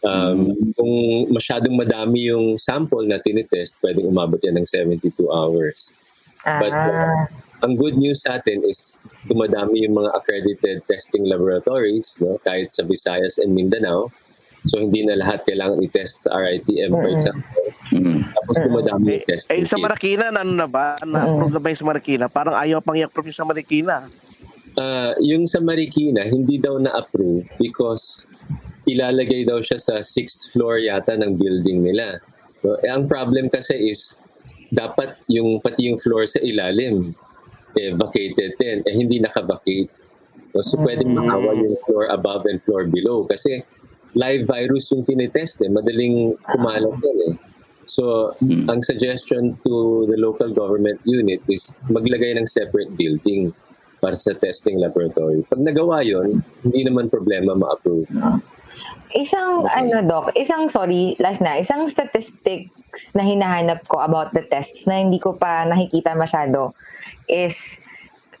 Um, Kung masyadong madami yung sample na tinitest, pwedeng umabot yan ng 72 hours. But uh, Ah, ang good news sa atin is dumadami yung mga accredited testing laboratories, no? kahit sa Visayas and Mindanao. So hindi na lahat kailangan i-test sa RITM, for example. Mm. Tapos dumadami Eh, yung testing eh, sa. Marikina, ano na ba? Na-approve na ba yung sa Marikina? Parang ayaw pang i-approve yung sa Marikina. Ah, yung sa Marikina, hindi daw na-approve because ilalagay daw siya sa sixth floor yata ng building nila. So, eh, ang problem kasi is dapat yung pati yung floor sa ilalim eh, vacated din. Eh, hindi naka-vacate. So, so pwedeng makawa yung floor above and floor below kasi live virus yung tinetest eh. Madaling kumalat yan eh. So, ang suggestion to the local government unit is maglagay ng separate building para sa testing laboratory. Pag nagawa yon, hindi naman problema ma-approve. Isang, ano doc, isang, sorry, last na, isang statistics na hinahanap ko about the tests na hindi ko pa nakikita masyado is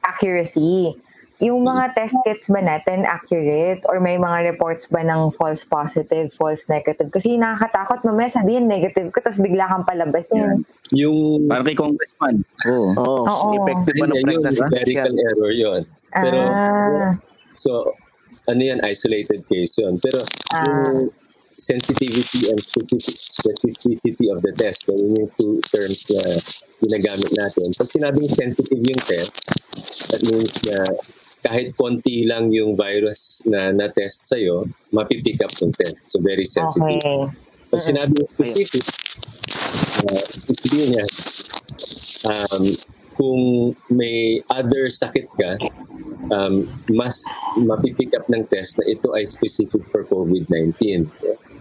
accuracy. Yung mga test kits ba natin accurate or may mga reports ba ng false positive, false negative? Kasi nakakatakot mamaya sabihin negative ka tapos bigla kang palabas yan. Yung Parang kay Congressman. Oo. Oo. Oo. Effective ba ng yun, pregnancy test clerical yan? error yon. Pero, ah, so, ano yan, isolated case yun. Pero, Ah. yung sensitivity and specific- specificity of the test, yun yung two terms na ginagamit natin. Pag sinabing sensitive yung test, that means na kahit konti lang yung virus na na-test sa'yo, mapipick up yung test. So, very sensitive. okay. Pag sinabing specific, uh, sabihin niya, um, kung may other sakit ka, um, mas mapipick up ng test na ito ay specific for COVID-19.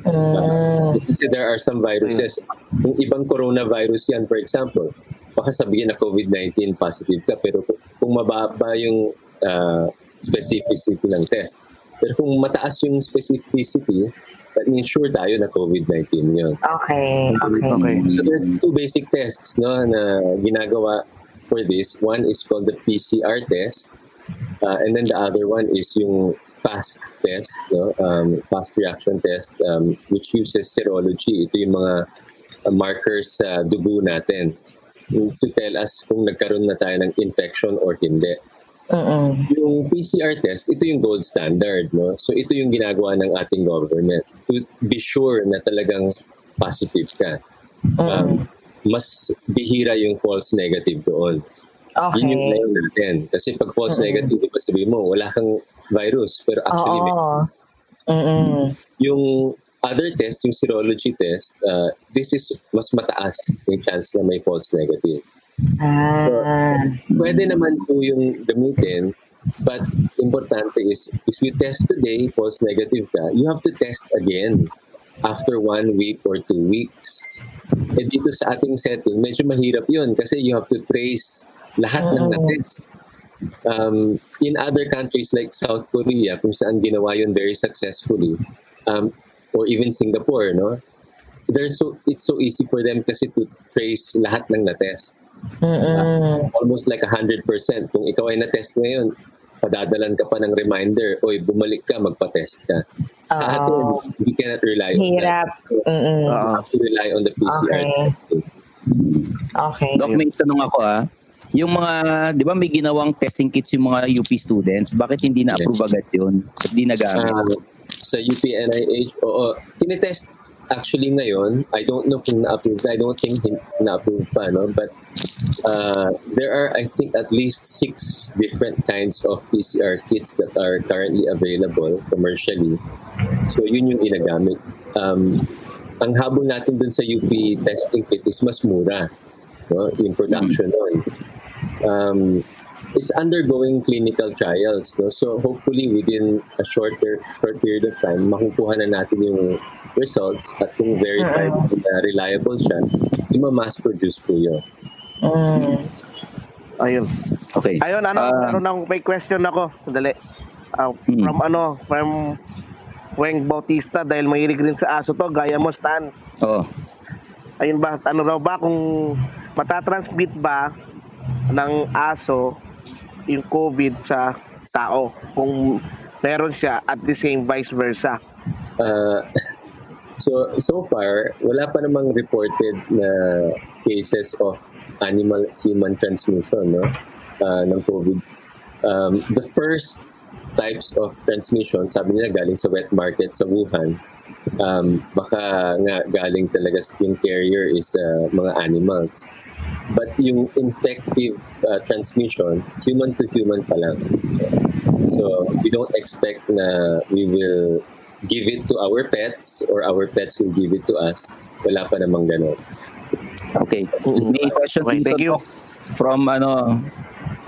Uh, kasi there are some viruses. Kung ibang coronavirus yan, for example, baka sabihin na COVID-19 positive ka, pero kung- mababa yung uh, specificity ng test. Pero kung mataas yung specificity, that means sure tayo na COVID-19 yun. Okay, okay. Okay. So there are two basic tests no, na ginagawa for this. One is called the PCR test. Uh, and then the other one is yung fast test, no? um, fast reaction test, um, which uses serology. Ito yung mga uh, markers sa dugo natin to tell us kung nagkaroon na tayo ng infection or hindi. Mm-mm. Yung PCR test, ito yung gold standard, no? So ito yung ginagawa ng ating government to be sure na talagang positive ka. Um, mas bihira yung false negative doon. Yun yung Okay. layo natin. Kasi pag false negative, di ba sabihin mo, wala kang virus. Pero actually, may Oo. Mm-mm. yung other test, yung serology test, uh, this is mas mataas yung chance na may false negative. Ah. Pwede naman po yung gamitin, but importante is, if you test today, false negative ka, you have to test again after one week or two weeks. Eh dito sa ating setting, medyo mahirap yun kasi you have to trace lahat ng Oo. na-test. Um, in other countries like South Korea, kung saan ginawa yun very successfully, um, or even Singapore, no? They're so, it's so easy for them kasi to trace lahat ng na-test. Mm-mm. almost like 100%. Kung ikaw ay na-test ngayon, padadalan ka pa ng reminder, oy, bumalik ka, magpa-test ka. Sa Oo. atin, we cannot rely on Hirap. that. Mm-mm. We have to rely on the PCR Okay. testing. Okay. Doc, may tanong ako ah. Yung mga, di ba may ginawang testing kits yung mga UP students, bakit hindi na-approve agad yun? Ba't di nagamit? Ah, sa UPNIH, oo, tinetest actually ngayon, I don't know kung na-approve, I don't think hin- na-approve pa, no? But uh, there are, I think, at least six different kinds of PCR kits that are currently available commercially. So yun yung ginagamit. Um, ang habol natin dun sa UP testing kit is mas mura, no? Yung production nun. Um, it's undergoing clinical trials. No? So hopefully within a shorter short period of time, makukuha na natin yung results at kung verified na reliable siya, i-mass produce po yun. Mm. Ayun. Okay. Ayun, ano, Ah. ano nang may question ako. Dali. Ah, Hmm. From ano, from Weng Bautista dahil mahilig rin sa aso to, gaya mo, Stan. Oo. Ayun ba, ano raw ba kung matatransmit ba ng aso yung COVID sa tao kung meron siya at the same vice versa. Uh, so so far, wala pa namang reported na cases of animal-human transmission no? uh, ng COVID. Um, the first types of transmission, sabi nila galing sa wet market sa Wuhan, um, baka nga galing talaga yung carrier is uh, mga animals. But yung infective uh, transmission, human to human pa lang. So we don't expect na we will give it to our pets or our pets will give it to us. Wala pa namang ganon. Okay. May question Okay, thank you. From ano,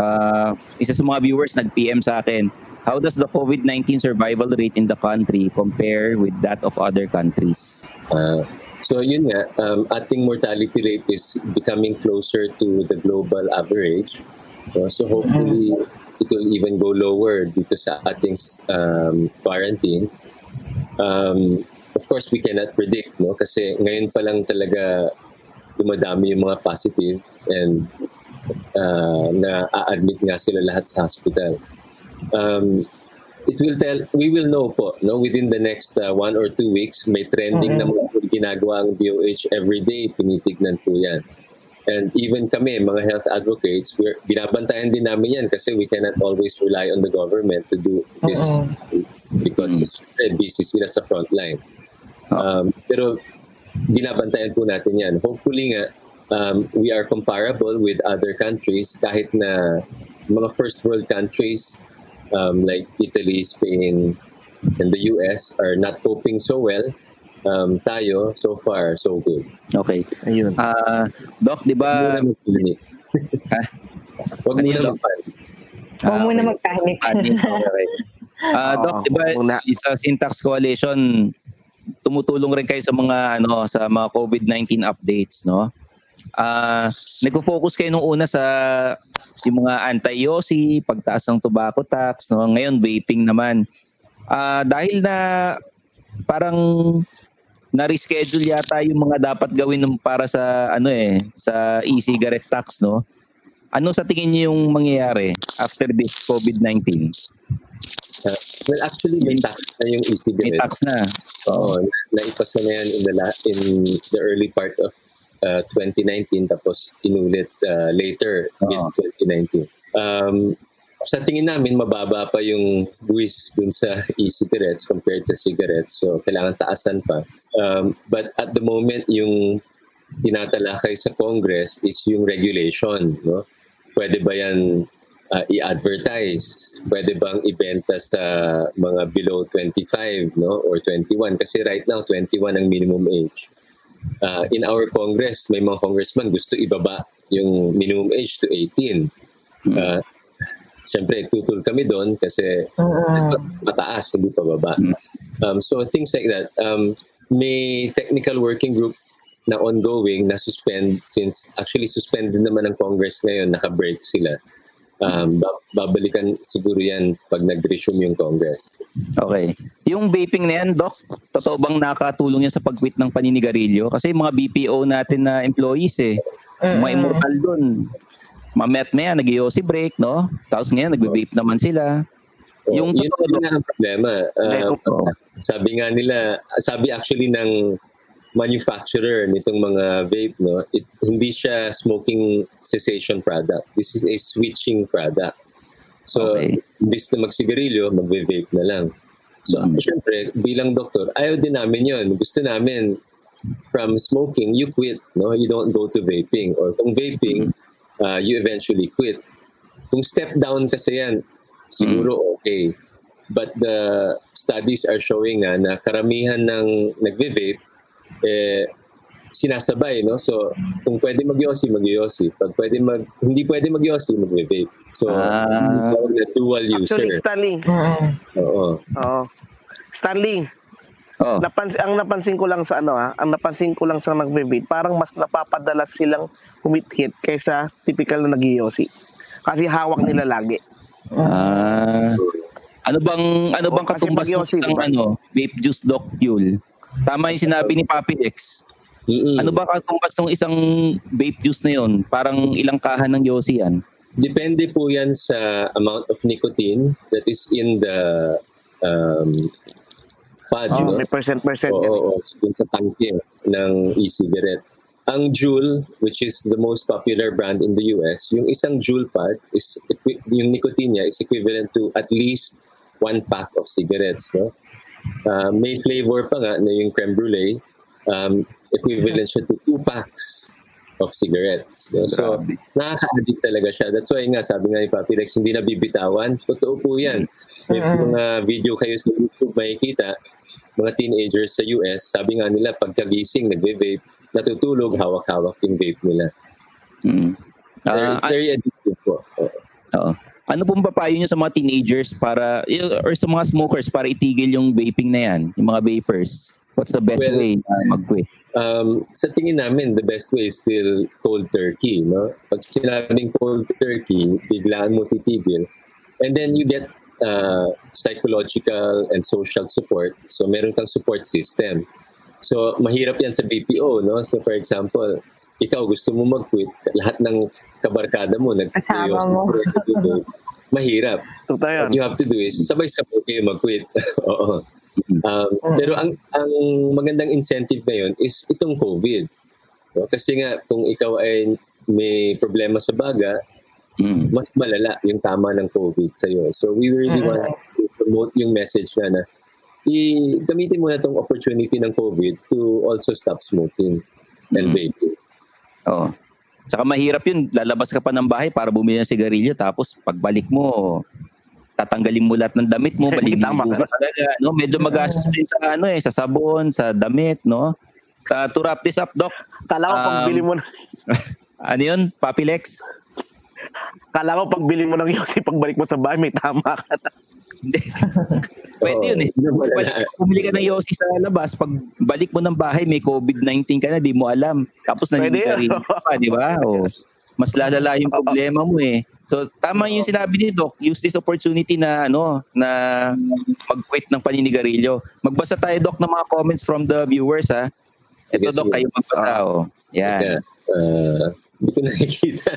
uh, isa sa mga viewers nag-PM sa akin, how does the COVID-19 survival rate in the country compare with that of other countries? Uh, so yun nga, um, ating mortality rate is becoming closer to the global average. No? So hopefully it will even go lower dito sa ating um, quarantine. Um, of course, we cannot predict, no? Kasi ngayon pa lang talaga dumadami yung mga positive and uh, na a-admit nga sila lahat sa hospital. Um, it will tell, we will know po, no, within the next uh, one or two weeks, may trending na mga ginagawa ang DOH every day, tinitignan po yan. And even kami, mga health advocates, we're, binabantayan din namin yan kasi we cannot always rely on the government to do this because mm. busy sila sa front line. Um, pero binabantayan po natin yan. Hopefully nga, um, we are comparable with other countries kahit na mga first world countries um, like Italy, Spain, and the US are not coping so well. Um, tayo, so far, so good. Okay. Ayun. Ah, Doc, di Huwag ba? muna? Huwag muna mag-panic. Huwag Ah, muna okay. mag-panic. Panic, okay. Ah, Oo, Doc, di ba sa Syntax Coalition tumutulong rin kayo sa mga ano sa mga COVID-19 updates, no? Ah, nagfo-focus kayo nung una sa yung mga anti-yosi, pagtaas ng tobacco tax, no? Ngayon vaping naman. Ah, dahil na parang na-reschedule yata yung mga dapat gawin ng para sa ano eh, sa e-cigarette tax, no? Ano sa tingin niyo yung mangyayari after this COVID-19? Uh, well, actually, may tax na yung May e-cigarettes. tax na. Oo, na, naipasa na yan in the, la- in the early part of uh, 2019 tapos inulit uh, later, Oo. mid-2019. Um, sa tingin namin, mababa pa yung buwis dun sa e-cigarettes compared sa cigarettes. So, kailangan taasan pa. Um, but at the moment, yung tinatalakay sa Congress is yung regulation. No? Pwede ba yan uh, i-advertise? Pwede bang ibenta sa mga below 25 no? or 21? Kasi right now, 21 ang minimum age. Uh, in our Congress, may mga congressman gusto ibaba yung minimum age to 18. Uh, Siyempre, tutul kami doon kasi mataas, hindi pa baba. Um, so things like that. Um, may technical working group na ongoing na suspend since actually suspended naman ng Congress ngayon, naka-break sila. Um, ba- babalikan siguro yan pag nag-resume yung Congress. Okay. Yung vaping na yan, Doc, totoo bang nakatulong yan sa pag-quit ng paninigarilyo? Kasi yung mga BPO natin na employees eh, mga immortal dun. Mamet na yan, nag si break, no? Tapos ngayon, nagbe-vape naman sila. So, Yung yun totoo, yun ang problema. Uh, sabi nga nila, sabi actually ng manufacturer nitong mga vape, no, it, hindi siya smoking cessation product. This is a switching product. So, Okay. imbis na magsigarilyo, magve-vape na lang. So, Mm. syempre, bilang doktor, ayaw din namin yon Gusto namin, from smoking, you quit. No? You don't go to vaping. Or kung vaping, uh, you eventually quit. Kung step down kasi yan, siguro okay. But the studies are showing nga na karamihan ng nagve-vape, eh, sinasabay, no? So, kung pwede mag-yossi, mag-yossi. Pag pwede mag, hindi pwede mag-yossi, magve-vape. So, Ah. tawag na dual Actually, user. Stanley. Oo. Oo. Stanley, Oh. napans ang napansin ko lang sa ano ha, ang napansin ko lang sa nagbe-vape, parang mas napapadalas silang humit-hit kaysa typical na nag Kasi hawak nila lagi. Ah. ano bang ano bang katumbas ng isang diba? ano, vape juice Doc Yul? Tama yung sinabi ni Papi X. Mm-mm. Ano ba katumbas ng isang vape juice na yon? Parang ilang kahan ng Yossi yan? Depende po yan sa amount of nicotine that is in the um, pod, Oh, no? may percent-percent Oo, oo, dun sa tangke ng e-cigarette. Ang Juul, which is the most popular brand in the US, yung isang Juul pod, is, yung nicotine niya is equivalent to at least one pack of cigarettes. No? Uh, may flavor pa nga na yung creme brulee, um, equivalent siya to two packs of cigarettes. No? So, nakaka-addict talaga siya. That's why nga, sabi nga ni Papi Rex, hindi na bibitawan. Totoo po yan. May mga video kayo sa YouTube makikita, mga teenagers sa US, sabi nga nila, pagkagising, nagve-vape, natutulog, hawak-hawak yung vape nila. Mm. Very, Ah, very addictive po. Oo. Oo. Ano pong papayo nyo sa mga teenagers para or sa mga smokers para itigil yung vaping na yan, yung mga vapers? What's the best Well, way na mag-quit? um, sa tingin namin, the best way is still cold turkey. No? Pag sinabing cold turkey, biglaan mo titigil. And then you get uh, psychological and social support. So meron kang support system. So mahirap yan sa BPO. No? So for example, ikaw gusto mo mag-quit, lahat ng kabarkada mo, nag Kasama mo. mahirap. Totoo yan. What you have to do is sabay-sabay kayo mag-quit. Oo. Um, Pero ang ang magandang incentive ngayon is itong COVID. No? Kasi nga, kung ikaw ay may problema sa baga, Mm. mas malala yung tama ng COVID sa'yo. So we really want to promote yung message na na i gamitin mo na itong opportunity ng COVID to also stop smoking and vaping. Oo. Tsaka mahirap yun, lalabas ka pa ng bahay para bumili ng sigarilyo tapos pagbalik mo, tatanggalin mo lahat ng damit mo, maliligo Tama ka. talaga. No? Medyo magastos din sa ano eh, sa sabon, sa damit, no? Uh, to wrap this up, Doc, Kala ko Um, pagbili mo na, ano yun, Papi Lex? Kala ko pagbili mo ng Yossi, pagbalik mo sa bahay, may tama ka na. Pwede yun eh. Wala. Bumili ka ng Yossi sa labas, pag balik mo ng bahay, may COVID-19 ka na, di mo alam. Tapos yun. ka pa, di ba? O, mas lalala yung problema mo eh. So tama yung sinabi ni Doc, use this opportunity na ano na mag-quit ng paninigarilyo. Magbasa tayo Doc ng mga comments from the viewers ha. Ito Doc, kayo magbasa oh. Yan. Kaya, uh, hindi ko nakikita.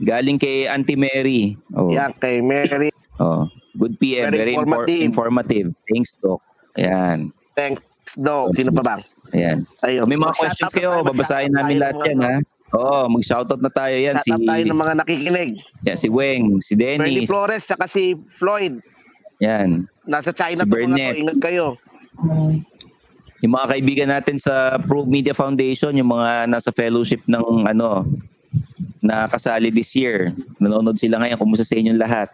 Galing kay Auntie Mary. Oh. Yan, kay Mary. Oh. Good PM, Very very, infor- informative. informative. Thanks Doc. Ayan. Thanks, Dog. Sino pa bang? Ayan. Ayun. May mga questions kayo, tayo, babasahin namin lahat yan ha. Oo, mag-shoutout na tayo yan. Si, Shoutout tayo ng mga nakikinig. yan, si Weng, si Bernie Dennis. Flores, saka si Floyd. Yan. Nasa China Si to mga to. Ingat kayo. Yung mga kaibigan natin sa Prove Media Foundation, yung mga nasa fellowship ng ano, na kasali this year. Nanonood sila ngayon. Kumusta sa inyong lahat?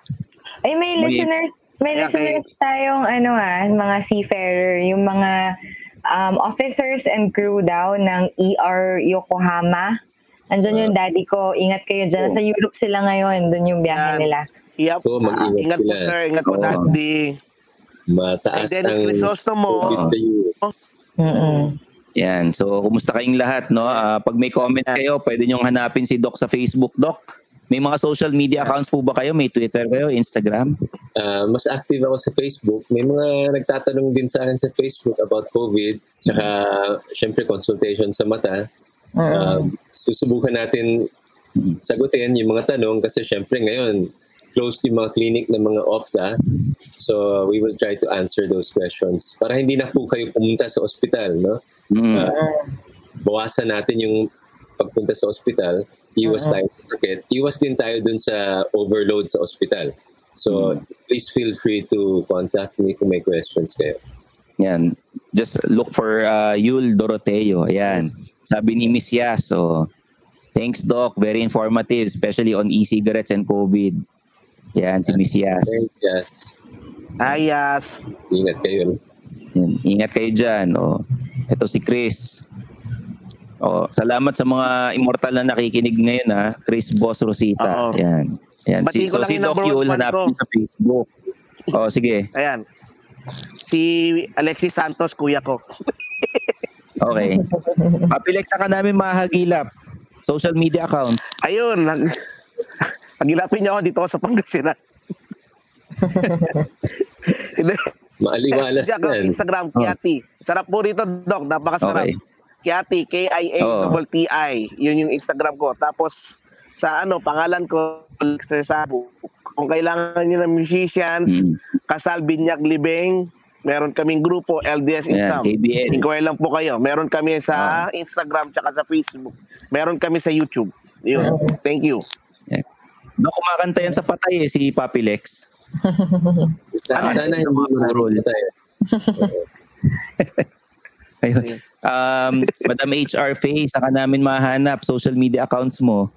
Ay, may May- listeners, may Yeah, listeners tayong ano ah, mga seafarer, yung mga um, officers and crew daw ng ER Yokohama Andyan yung daddy ko. Ingat kayo dyan. Sa Europe sila ngayon. Doon yung biyahe nila. Yep. Oo, mag-ingat ingat po, sila. sir. Ingat po, daddy. Mataas Ay, Dennis ang Crisostomo. COVID sa Europe. Mm-mm. Yan. So, kumusta kayong lahat, no? Ah, pag may comments kayo, pwede nyo hanapin si Doc sa Facebook, Doc. May mga social media accounts po ba kayo? May Twitter kayo, Instagram? Ah, mas active ako sa Facebook. May mga nagtatanong din sa akin sa Facebook about COVID. Tsaka, syempre, consultation sa mata. Um, susubukan natin sagutin yung mga tanong kasi syempre ngayon, closed yung mga clinic ng mga OFTA. So, we will try to answer those questions. Para hindi na po kayo pumunta sa ospital, no? Mm. Ah, bawasan natin yung pagpunta sa ospital, iwas tayo sa sakit, iwas din tayo dun sa overload sa ospital. So, please feel free to contact me kung may questions kayo. Yan. Just look for uh, Yul Doroteo. Ayan. Sabi ni Miss Yas. So, thanks, Doc. Very informative, especially on e-cigarettes and COVID. Yan, si Miss Yas. Thanks, yes. Ayas. Ingat kayo. Yan. Ingat kayo dyan. O, ito si Chris. O, salamat sa mga immortal na nakikinig ngayon ha. Chris Boss Rosita. Oo. Yan. Yan. Batiin Si, ko so lang si yung Doc number one Yul, fan hanapin sa Facebook. O, sige. Ayan. Si Alexis Santos, kuya ko. Okay. Papilex ka namin mahagilap. Social media accounts. Ayun. nag- Pagilapin niyo ako dito ako sa Pangasinan. Hindi. Maaliwalas Diyan yan. Instagram, Kiati. Sarap po rito, Doc. Napakasarap. Okay. Kiati, K-I-A-T-T-I. Yun yung Instagram ko. Tapos, sa ano, pangalan ko, Lexter Sabu. Kung kailangan nyo ng musicians, Mm. Kasal Binyag Libeng, meron kaming grupo, LDS Insam. KBL. Inquire lang po kayo. Meron kami sa Instagram tsaka sa Facebook. Meron kami sa YouTube. Yun. Thank you. Doc, kumakanta yan sa patay eh, si Papilex. Sa, sana hindi mo Burol. tayo. Ayun. Um, Madam HR Faye, saka namin mahanap social media accounts mo.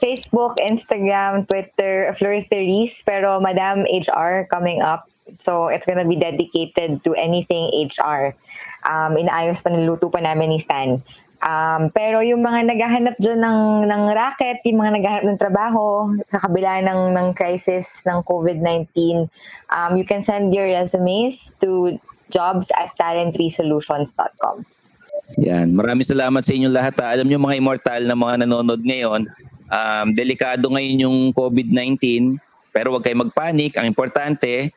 Facebook, Instagram, Twitter, Therese, pero Madam HR coming up. So it's gonna be dedicated to anything HR. Um, inaayos pa, niluto pa namin ni Stan. Um, pero yung mga naghahanap dyan ng, ng racket, yung mga naghahanap ng trabaho sa kabila ng, ng crisis ng COVID-19, um, you can send your resumes to jobs at talentresolutions.com. Yan. Maraming salamat sa inyong lahat. ha. Alam nyo mga immortal na mga nanonood ngayon, um, delikado ngayon yung COVID-19, pero huwag kayo magpanik. Ang importante,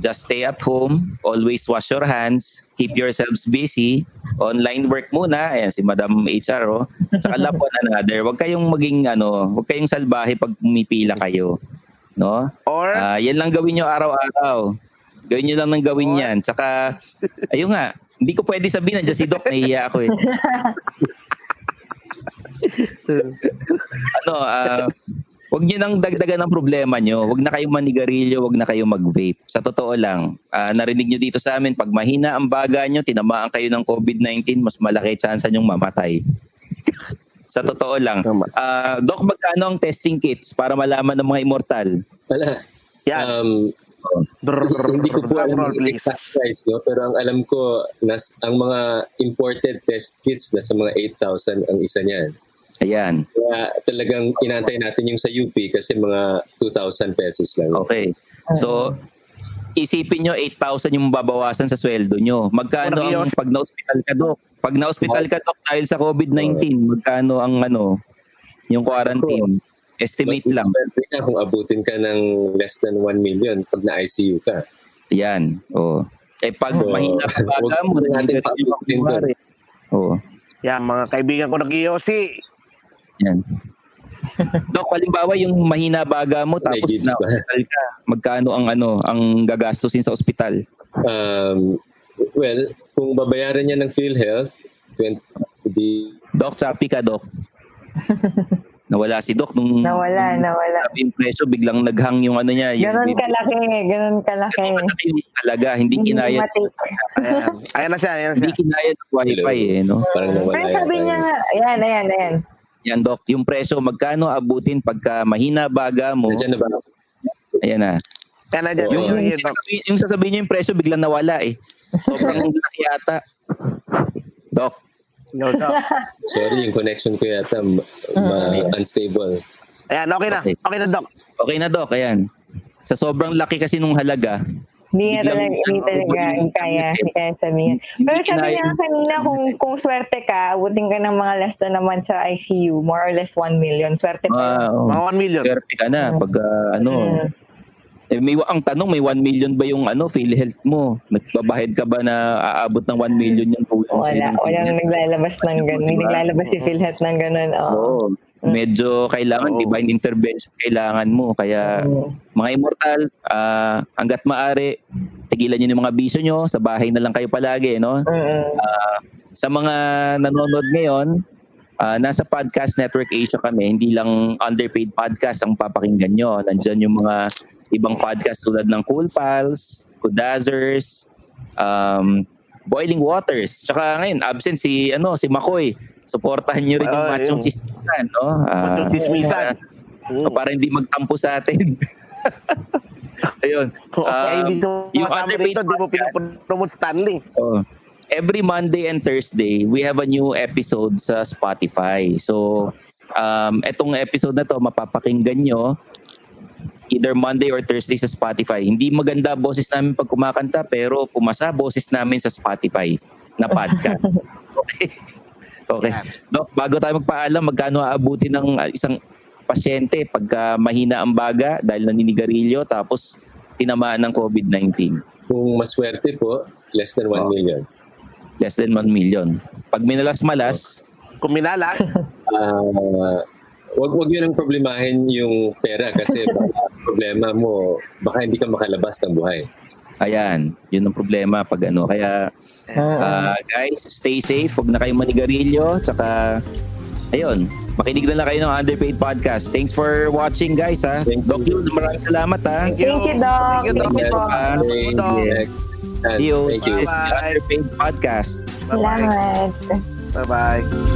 just stay at home, always wash your hands, keep yourselves busy, online work muna, ayan si Madam HR, oh. Tsaka love one another. Huwag kayong maging, ano, huwag kayong salbahe pag pumipila kayo. No? Or, Ah, yan lang gawin nyo araw-araw. Gawin nyo lang ng gawin yan. Tsaka, ayun nga, hindi ko pwede sabihin, nandiyan si Doc, nahiya ako eh. ano, ah, wag nyo nang dagdagan ng problema nyo. Wag na kayong manigarilyo, wag na kayong mag-vape. Sa totoo lang, ah, narinig nyo dito sa amin, pag mahina ang baga nyo, tinamaan kayo ng COVID-19, mas malaki chance nyong mamatay. sa totoo lang. Tama. Ah, Doc, magkano ang testing kits para malaman ng mga immortal? Wala. yan. Um, hindi ko po alam yung exact price, no? pero ang alam ko, nas, ang mga imported test kits na sa mga 8,000 ang isa niyan. Ayan. Kaya talagang inantay natin yung sa UP kasi mga 2,000 pesos lang. Okay. So, isipin nyo, 8,000 yung babawasan sa sweldo nyo. Magkano ang pag na-hospital ka, Dok? Pag na-hospital ka, Dok, dahil sa COVID-19, magkano ang ano, yung quarantine? Estimate lang. Pwede ka kung abutin ka ng less than 1 million pag na-ICU ka. Yan. Oh. Eh, pag So, mahina pa baga mo, natin paabutin doon. Oo. Yan, mga kaibigan ko nag-iossi. Yan. Dok, halimbawa yung mahina baga mo tapos na hospital ka, magkano ang ano, ang gagastusin sa ospital? Um, well, kung babayaran niya ng PhilHealth, 20, di, Dok, chappy ka, Dok. Nawala si Dok nung Nawala, nung nawala. sabi yung presyo, biglang naghang yung ano niya. Yung Ganon kalaki, ganon kalaki. yung talaga, hindi Hindi kinaya. Ayan. Ayan na siya, ayan na Hindi siya. kinaya ng wifi eh, no? parang nawala Pero sabi niya nga, ayan, ayan, ayan. Yan, Dok, yung presyo, magkano abutin pagka mahina baga mo? Nandiyan na ba? Ayan na. Ayan na dyan. Yung, Yung, yung, yun, Doc. sasabihin, yung sasabihin nyo yung presyo, biglang nawala eh. Sobrang laki yata. Dok, No, no. Sorry, yung connection ko yata ma- ma- unstable. Ayan, okay na. Okay. Okay na, Doc. Okay na, Doc. Ayan. Sa sobrang laki kasi nung halaga, Hindi nga Biglang- talaga, hindi talaga, hindi kaya, hindi kaya sabihin. Pero sabi niya kanina, kung, kung swerte ka, abutin ka ng mga less na naman sa ICU, more or less 1 million. Swerte pa. ah, oh, Mga 1 million. swerte ka na pag ah, ano. Mm. Eh, may ang tanong may 1 million ba yung ano PhilHealth mo? Nagbabahid ka ba na aabot ng 1 million yung tulong Wala, sa'yo ng walang PhilHealth? naglalabas ng ganun. Hindi Diba? naglalabas si PhilHealth ng ganun. Oo. Oo. Medyo kailangan Oo. divine intervention kailangan mo kaya Oo. mga immortal ah, hangga't maaari tigilan niyo yung mga bisyo nyo sa bahay na lang kayo palagi no Mm-mm. Ah, sa mga nanonood ngayon, ah, nasa Podcast Network Asia kami, hindi lang underpaid podcast ang papakinggan nyo. Nandyan yung mga ibang podcast tulad ng Cool Pals, Kudazers, um, Boiling Waters. Tsaka ngayon, absent si, ano, si Makoy. Suportahan nyo rin yung Ah, machong yun. chismisan. No? Ah, Machong chismisan. ah, para hindi magtampo sa atin. Ayun. Okay, Um, hindi mo yung underpaid rito, di mo pinapromote Stanley. Oh. Every Monday and Thursday, we have a new episode sa Spotify. So, um, etong episode na to, mapapakinggan nyo either Monday or Thursday sa Spotify. Hindi maganda boses namin pag kumakanta, pero pumasa boses namin sa Spotify na podcast. okay. Okay. Doc, bago tayo magpaalam, magkano aabuti ng uh, isang pasyente pagka mahina ang baga dahil naninigarilyo tapos tinamaan ng COVID-19? Kung maswerte po, less than 1 Oh. million. Less than 1 million. Pag minalas-malas, Kung minalas, Ah, wag wag yun ang problemahin yung pera kasi baka problema mo, baka hindi ka makalabas ng buhay. Ayan, yun ang problema pag ano. Kaya, ah, guys, stay safe. Huwag na kayong manigarilyo. Tsaka, ayun, makinig na lang kayo ng Underpaid Podcast. Thanks for watching, guys, ha. Thank you. Doc Yul, maraming salamat, ha. Thank you. Thank you, Doc. Thank you, Doc. Thank you. Ah, Thank Doc. you. You. Thank you. This is the. Underpaid Podcast. Bye-bye. Salamat. Bye-bye.